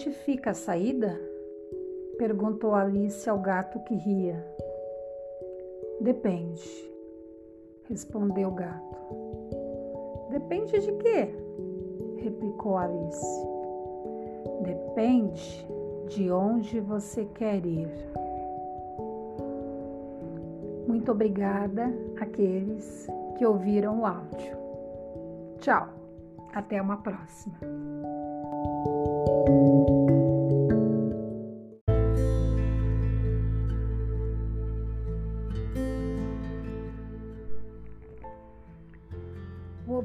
Onde fica a saída? perguntou Alice ao gato que ria. Depende, respondeu o gato. Depende de quê? replicou Alice. Depende de onde você quer ir. Muito obrigada àqueles que ouviram o áudio. Tchau, até uma próxima.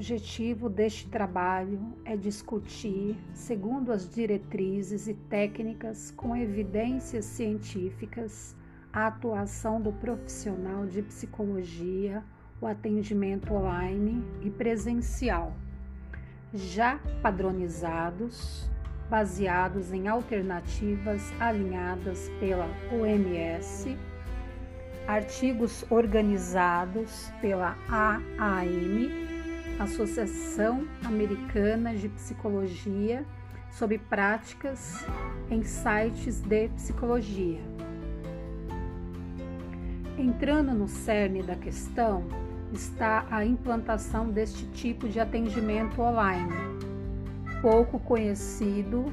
Objetivo deste trabalho é discutir, segundo as diretrizes e técnicas com evidências científicas, a atuação do profissional de psicologia, o atendimento online e presencial, já padronizados, baseados em alternativas alinhadas pela OMS, artigos organizados pela AAM Associação Americana de Psicologia sobre práticas em sites de psicologia. Entrando no cerne da questão está a implantação deste tipo de atendimento online, pouco conhecido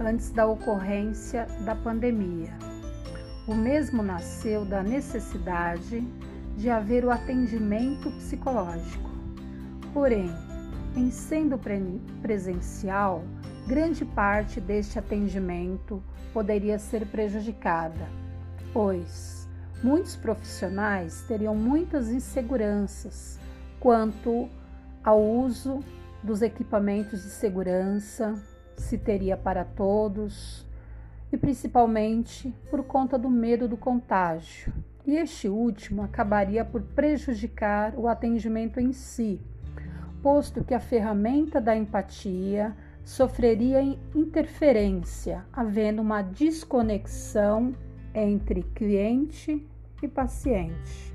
antes da ocorrência da pandemia. O mesmo nasceu da necessidade de haver o atendimento psicológico Porém, em sendo presencial, grande parte deste atendimento poderia ser prejudicada, pois muitos profissionais teriam muitas inseguranças quanto ao uso dos equipamentos de segurança, se teria para todos, e principalmente por conta do medo do contágio. E este último acabaria por prejudicar o atendimento em si posto que a ferramenta da empatia sofreria interferência, havendo uma desconexão entre cliente e paciente.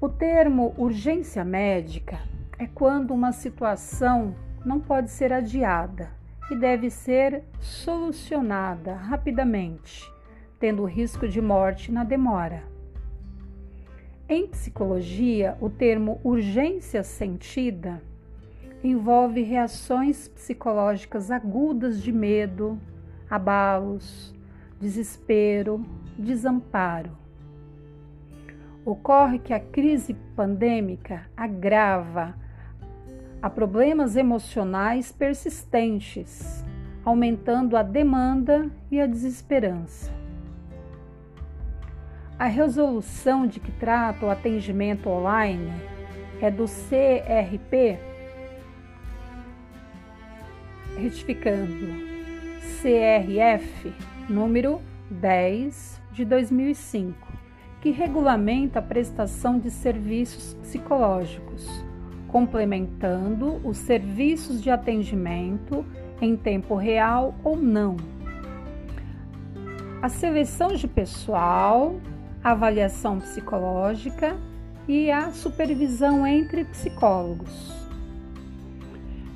O termo urgência médica é quando uma situação não pode ser adiada e deve ser solucionada rapidamente, tendo risco de morte na demora. Em psicologia, o termo urgência sentida envolve reações psicológicas agudas de medo, abalos, desespero, desamparo. Ocorre que a crise pandêmica agrava a problemas emocionais persistentes, aumentando a demanda e a desesperança. A resolução de que trata o atendimento online é do CRP, retificando, CRF número 10 de 2005, que regulamenta a prestação de serviços psicológicos, complementando os serviços de atendimento em tempo real ou não. A seleção de pessoal avaliação psicológica e a supervisão entre psicólogos.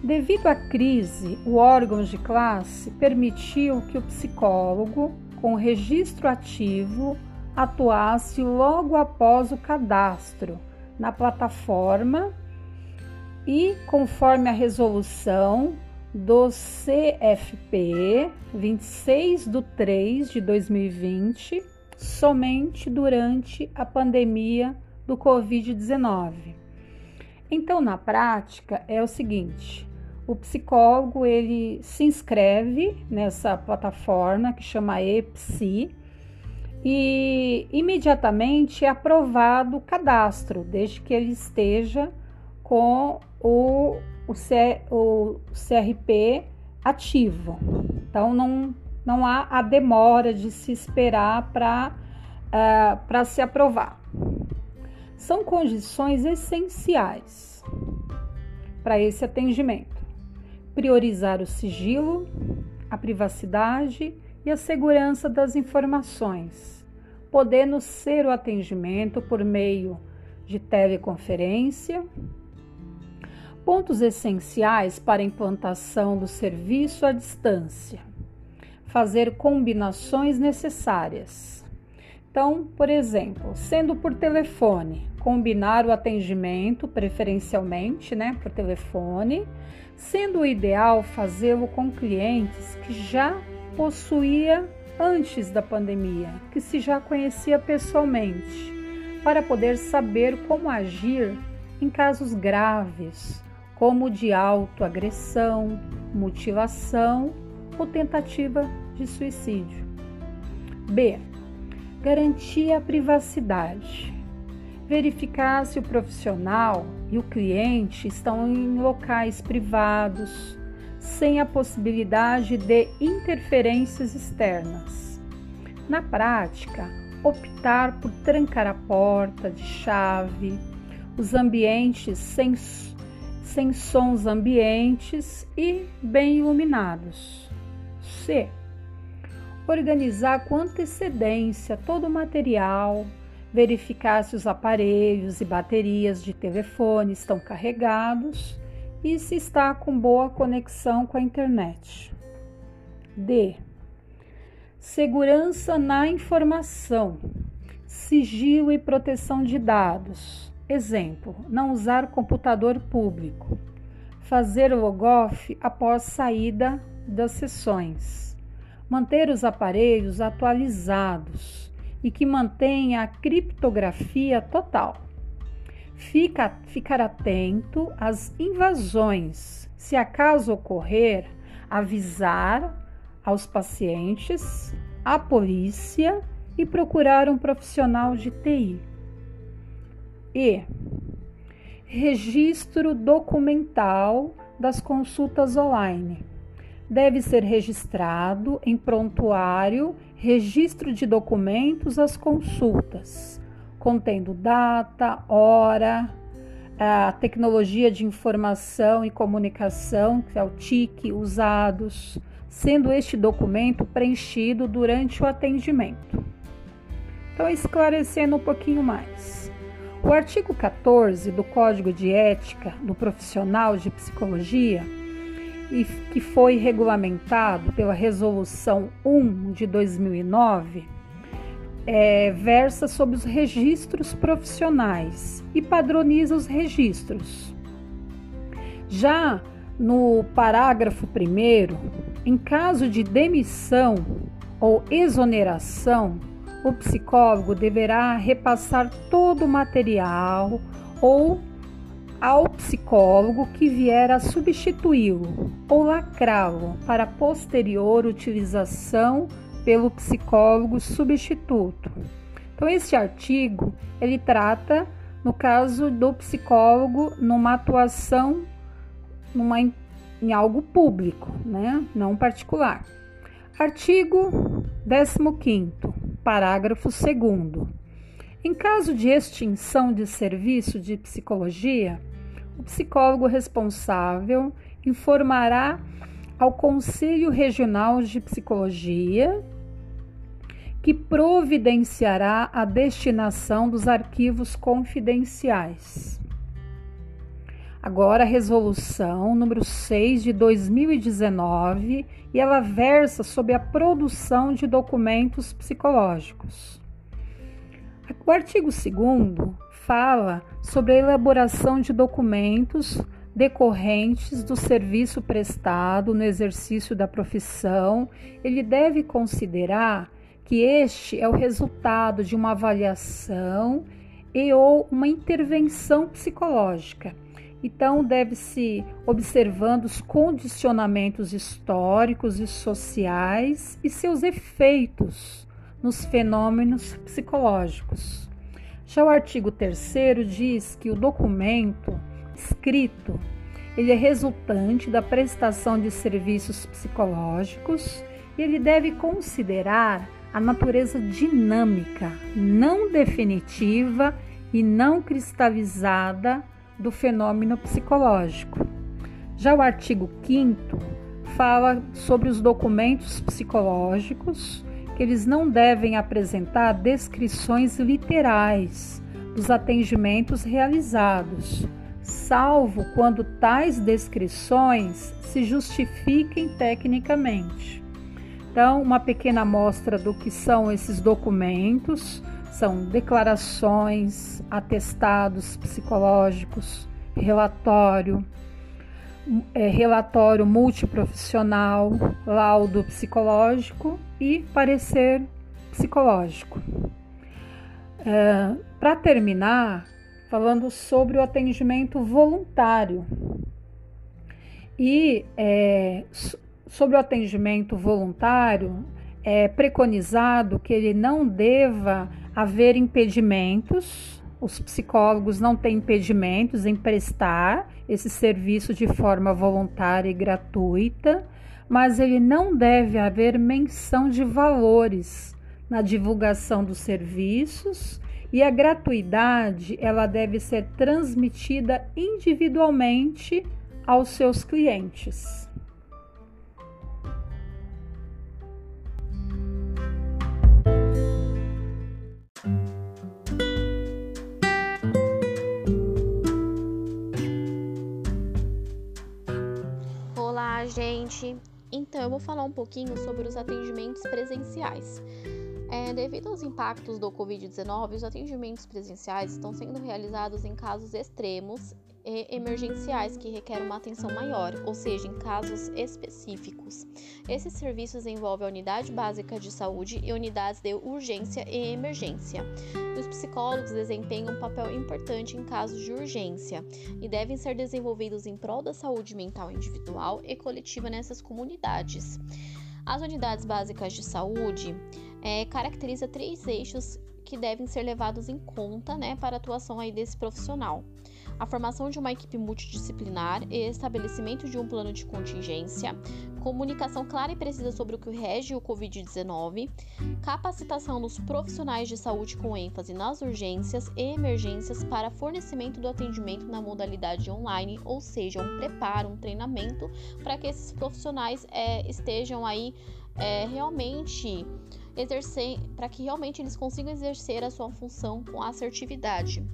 Devido à crise, o órgão de classe permitiu que o psicólogo, com registro ativo, atuasse logo após o cadastro na plataforma e, conforme a resolução do CFP 26 de 3 de 2020, somente durante a pandemia do Covid-19. Então, na prática, é o seguinte: o psicólogo ele se inscreve nessa plataforma que chama EPSI e imediatamente é aprovado o cadastro, desde que ele esteja com o, o, C, o CRP ativo. Então, não não há a demora de se esperar para uh, é, se aprovar. São condições essenciais para esse atendimento. Priorizar o sigilo, a privacidade e a segurança das informações, podendo ser o atendimento por meio de teleconferência, Pontos essenciais para a implantação do serviço à distância. Fazer combinações necessárias. Então, por exemplo, sendo por telefone, combinar o atendimento, preferencialmente, né, por telefone, sendo o ideal fazê-lo com clientes que já possuía antes da pandemia, que se já conhecia pessoalmente, para poder saber como agir em casos graves, como de autoagressão, mutilação ou tentativa de suicídio. B garantir a privacidade. Verificar se o profissional e o cliente estão em locais privados, sem a possibilidade de interferências externas. Na prática, optar por trancar a porta de chave, os ambientes sem, sem sons ambientes e bem iluminados. C organizar com antecedência todo o material, verificar se os aparelhos e baterias de telefone estão carregados e se está com boa conexão com a internet. D. Segurança na informação, sigilo e proteção de dados. Exemplo: não usar computador público, fazer logoff após saída das sessões manter os aparelhos atualizados e que mantenha a criptografia total. Fica, ficar atento às invasões. Se acaso ocorrer, avisar aos pacientes, a polícia e procurar um profissional de TI. E registro documental das consultas online deve ser registrado em prontuário registro de documentos às consultas, contendo data, hora, a tecnologia de informação e comunicação, que é o TIC, usados, sendo este documento preenchido durante o atendimento. Então, esclarecendo um pouquinho mais. O artigo 14 do Código de Ética do Profissional de Psicologia e que foi regulamentado pela Resolução 1 de 2009, é, versa sobre os registros profissionais e padroniza os registros. Já no parágrafo 1, em caso de demissão ou exoneração, o psicólogo deverá repassar todo o material ou ao psicólogo que vier a substituí-lo ou lacrá-lo para posterior utilização pelo psicólogo substituto. Então esse artigo ele trata no caso do psicólogo numa atuação numa, em algo público, né? não particular. Artigo 15 parágrafo 2 Em caso de extinção de serviço de psicologia, o psicólogo responsável informará ao Conselho Regional de Psicologia que providenciará a destinação dos arquivos confidenciais. Agora, a resolução número 6 de 2019, e ela versa sobre a produção de documentos psicológicos. O artigo 2 fala sobre a elaboração de documentos decorrentes do serviço prestado no exercício da profissão, ele deve considerar que este é o resultado de uma avaliação e ou uma intervenção psicológica. Então, deve-se observando os condicionamentos históricos e sociais e seus efeitos nos fenômenos psicológicos. Já o artigo 3 diz que o documento escrito ele é resultante da prestação de serviços psicológicos e ele deve considerar a natureza dinâmica, não definitiva e não cristalizada do fenômeno psicológico. Já o artigo 5 fala sobre os documentos psicológicos eles não devem apresentar descrições literais dos atendimentos realizados, salvo quando tais descrições se justifiquem tecnicamente. Então, uma pequena amostra do que são esses documentos são declarações, atestados psicológicos, relatório, é, relatório multiprofissional, laudo psicológico e parecer psicológico. É, Para terminar, falando sobre o atendimento voluntário. E é, sobre o atendimento voluntário, é preconizado que ele não deva haver impedimentos, os psicólogos não têm impedimentos em prestar esse serviço de forma voluntária e gratuita, mas ele não deve haver menção de valores na divulgação dos serviços e a gratuidade ela deve ser transmitida individualmente aos seus clientes. Gente! Então, eu vou falar um pouquinho sobre os atendimentos presenciais. É, devido aos impactos do Covid-19, os atendimentos presenciais estão sendo realizados em casos extremos e emergenciais que requerem uma atenção maior, ou seja, em casos específicos. Esses serviços envolvem a unidade básica de saúde e unidades de urgência e emergência. Os psicólogos desempenham um papel importante em casos de urgência e devem ser desenvolvidos em prol da saúde mental individual e coletiva nessas comunidades. As unidades básicas de saúde é, caracteriza três eixos que devem ser levados em conta né, para a atuação aí desse profissional. A formação de uma equipe multidisciplinar estabelecimento de um plano de contingência, comunicação clara e precisa sobre o que rege o Covid-19, capacitação dos profissionais de saúde com ênfase nas urgências e emergências para fornecimento do atendimento na modalidade online, ou seja, um preparo, um treinamento para que esses profissionais é, estejam aí é, realmente exercer, para que realmente eles consigam exercer a sua função com assertividade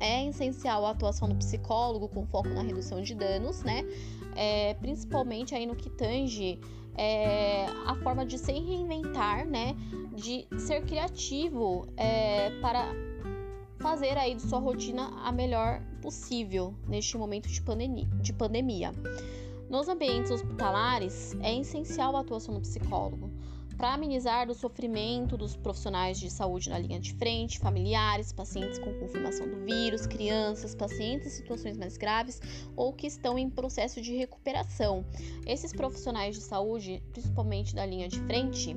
é essencial a atuação do psicólogo com foco na redução de danos, né? É, principalmente aí no que tange é, a forma de se reinventar, né? De ser criativo é, para fazer aí de sua rotina a melhor possível neste momento de. De pandemia. Nos ambientes hospitalares, é essencial a atuação do psicólogo para amenizar o sofrimento dos profissionais de saúde na linha de frente, familiares, pacientes com confirmação do vírus, crianças, pacientes em situações mais graves ou que estão em processo de recuperação. Esses profissionais de saúde, principalmente da linha de frente,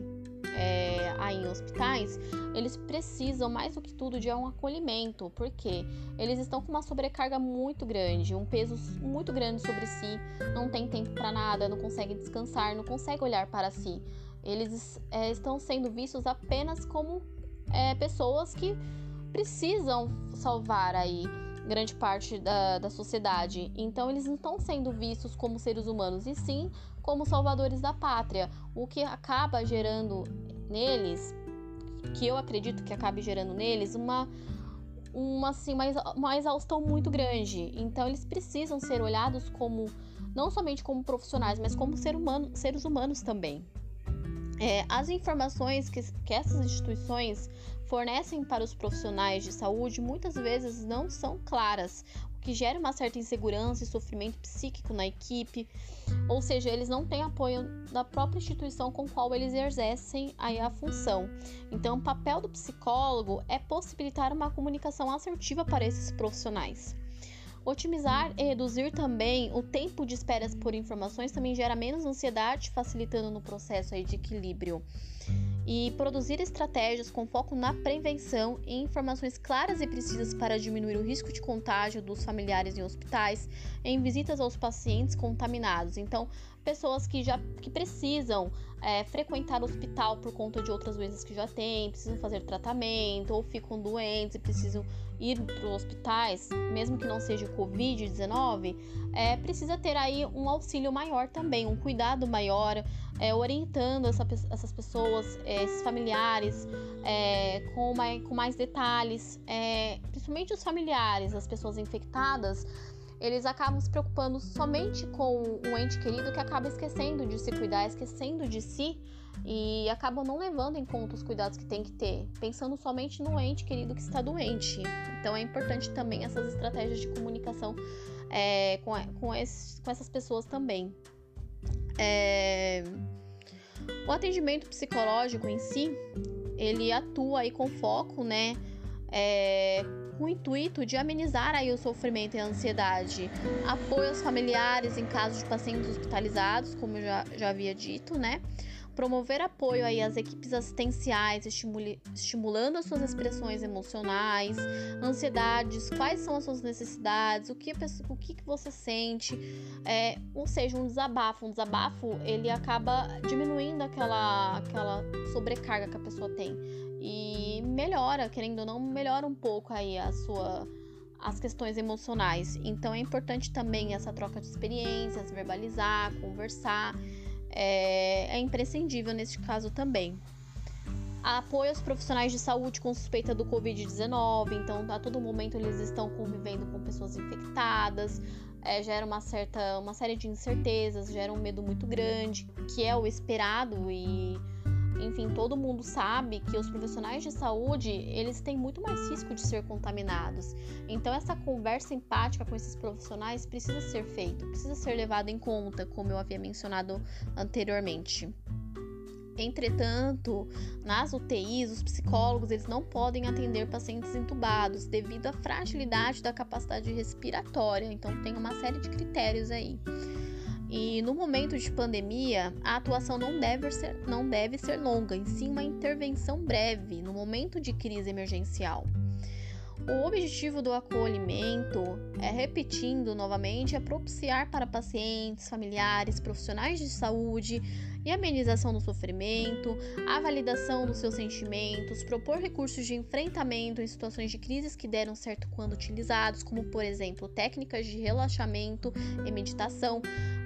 é, aí em hospitais, eles precisam mais do que tudo de um acolhimento, porque eles estão com uma sobrecarga muito grande, um peso muito grande sobre si, não tem tempo para nada, não consegue descansar, não consegue olhar para si eles é, estão sendo vistos apenas como é, pessoas que precisam salvar aí grande parte da, da sociedade. Então eles não estão sendo vistos como seres humanos, e sim como salvadores da pátria, o que acaba gerando neles, que eu acredito que acabe gerando neles, uma uma assim uma, uma exaustão muito grande. Então eles precisam ser olhados como não somente como profissionais, mas como ser humano, seres humanos também. É, as informações que, que essas instituições fornecem para os profissionais de saúde muitas vezes não são claras, o que gera uma certa insegurança e sofrimento psíquico na equipe, ou seja, eles não têm apoio da própria instituição com qual eles exercem aí a função. Então, o papel do psicólogo é possibilitar uma comunicação assertiva para esses profissionais. Otimizar e reduzir também o tempo de espera por informações também gera menos ansiedade, facilitando no processo aí de equilíbrio. E produzir estratégias com foco na prevenção e informações claras e precisas para diminuir o risco de contágio dos familiares em hospitais, em visitas aos pacientes contaminados. Então, pessoas que já que precisam é, frequentar o hospital por conta de outras doenças que já têm, precisam fazer tratamento ou ficam doentes e precisam ir para os hospitais, mesmo que não seja Covid-19, é, precisa ter aí um auxílio maior também, um cuidado maior, é, orientando essa, essas pessoas, é, esses familiares, é, com, mais, com mais detalhes, é, principalmente os familiares, as pessoas infectadas, eles acabam se preocupando somente com o ente querido que acaba esquecendo de se cuidar, esquecendo de si e acabam não levando em conta os cuidados que tem que ter, pensando somente no ente querido que está doente. Então é importante também essas estratégias de comunicação é, com, com, esse, com, essas pessoas também. É, o atendimento psicológico em si, ele atua aí com foco, né? É, com o intuito de amenizar aí o sofrimento e a ansiedade. Apoio aos familiares em caso de pacientes hospitalizados, como eu já, já havia dito, né? promover apoio aí às equipes assistenciais, estimulando as suas expressões emocionais, ansiedades, quais são as suas necessidades, o que, o que, que você sente, é, ou seja, um desabafo. Um desabafo, ele acaba diminuindo aquela, aquela sobrecarga que a pessoa tem e melhora, querendo ou não, melhora um pouco aí a sua as questões emocionais. Então é importante também essa troca de experiências, verbalizar, conversar é, é imprescindível neste caso também. Apoio aos profissionais de saúde com suspeita do Covid-19, então a todo momento eles estão convivendo com pessoas infectadas, é, gera uma certa, uma série de incertezas, gera um medo muito grande, que é o esperado e enfim, todo mundo sabe que os profissionais de saúde, eles têm muito mais risco de ser contaminados. Então essa conversa empática com esses profissionais precisa ser feita, precisa ser levada em conta, como eu havia mencionado anteriormente. Entretanto, nas UTIs, os psicólogos eles não podem atender pacientes entubados devido à fragilidade da capacidade respiratória. Então tem uma série de critérios aí. E no momento de pandemia, a atuação não deve ser, não deve ser longa, em sim uma intervenção breve, no momento de crise emergencial. O objetivo do acolhimento é, repetindo novamente, é propiciar para pacientes, familiares, profissionais de saúde e amenização do sofrimento, a validação dos seus sentimentos, propor recursos de enfrentamento em situações de crises que deram certo quando utilizados, como por exemplo técnicas de relaxamento e meditação,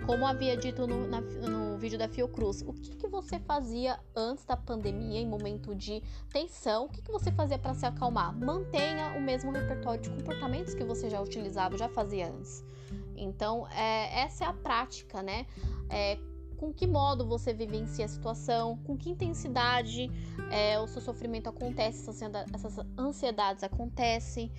como havia dito no, na, no vídeo da Fiocruz, o que, que, você fazia antes da pandemia, em momento de tensão? O que, que você fazia para se acalmar? Mantenha o mesmo repertório de comportamentos que você já utilizava, já fazia antes. Então, é, essa é a prática, né? É, com que modo você vivencia a situação, com que intensidade é, o seu sofrimento acontece, essas ansiedades acontecem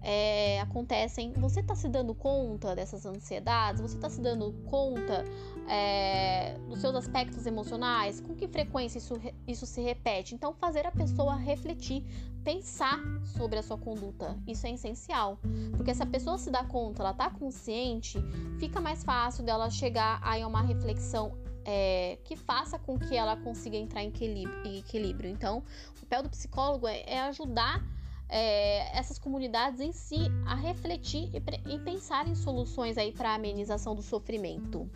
é, acontecem, você está se dando conta dessas ansiedades? Você está se dando conta é, dos seus aspectos emocionais? Com que frequência isso, isso se repete? Então, fazer a pessoa refletir, pensar sobre a sua conduta, isso é essencial. Porque se a pessoa se dá conta, ela está consciente, fica mais fácil dela chegar a uma reflexão é, que faça com que ela consiga entrar em equilíbrio. Então, o papel do psicólogo é, é ajudar é, essas comunidades em si a refletir e, e pensar em soluções aí para amenização do sofrimento.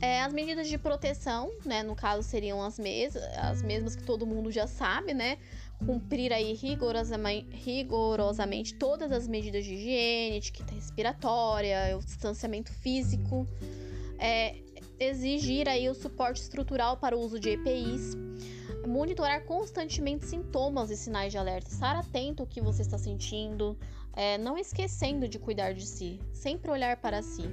É, as medidas de proteção, né, no caso seriam as, mes as mesmas que todo mundo já sabe, né? Cumprir aí rigorosamente, rigorosamente todas as medidas de higiene, etiqueta respiratória, o distanciamento físico, é, exigir aí o suporte estrutural para o uso de EPIs, monitorar constantemente sintomas e sinais de alerta, estar atento ao que você está sentindo, é, não esquecendo de cuidar de si, sempre olhar para si.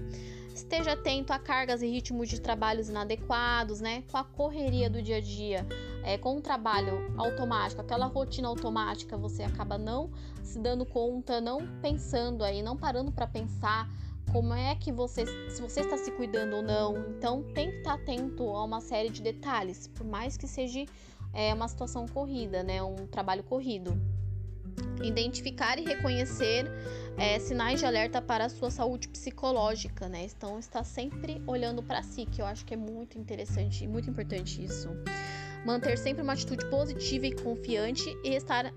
Esteja atento a cargas e ritmos de trabalhos inadequados, né? Com a correria do dia a dia, é, com o trabalho automático, aquela rotina automática, você acaba não se dando conta, não pensando aí, não parando para pensar como é que você, se você está se cuidando ou não. Então tem que estar atento a uma série de detalhes, por mais que seja é uma situação corrida, né? Um trabalho corrido. Identificar e reconhecer é, sinais de alerta para a sua saúde psicológica, né? Então, está sempre olhando para si, que eu acho que é muito interessante e muito importante isso. Manter sempre uma atitude positiva e confiante e estar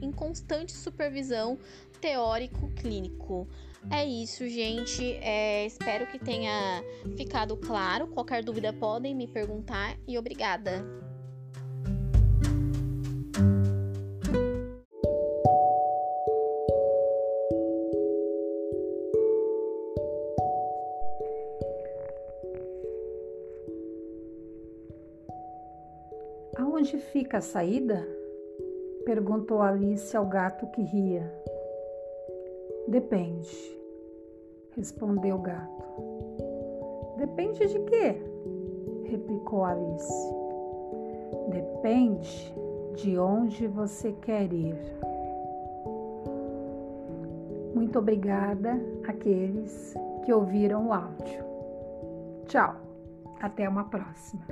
em constante supervisão teórico-clínico. É isso, gente. É, espero que tenha ficado claro. Qualquer dúvida podem me perguntar e obrigada. Única saída? perguntou Alice ao gato que ria. Depende, respondeu o gato. Depende de quê? replicou Alice. Depende de onde você quer ir. Muito obrigada àqueles que ouviram o áudio. Tchau, até uma próxima.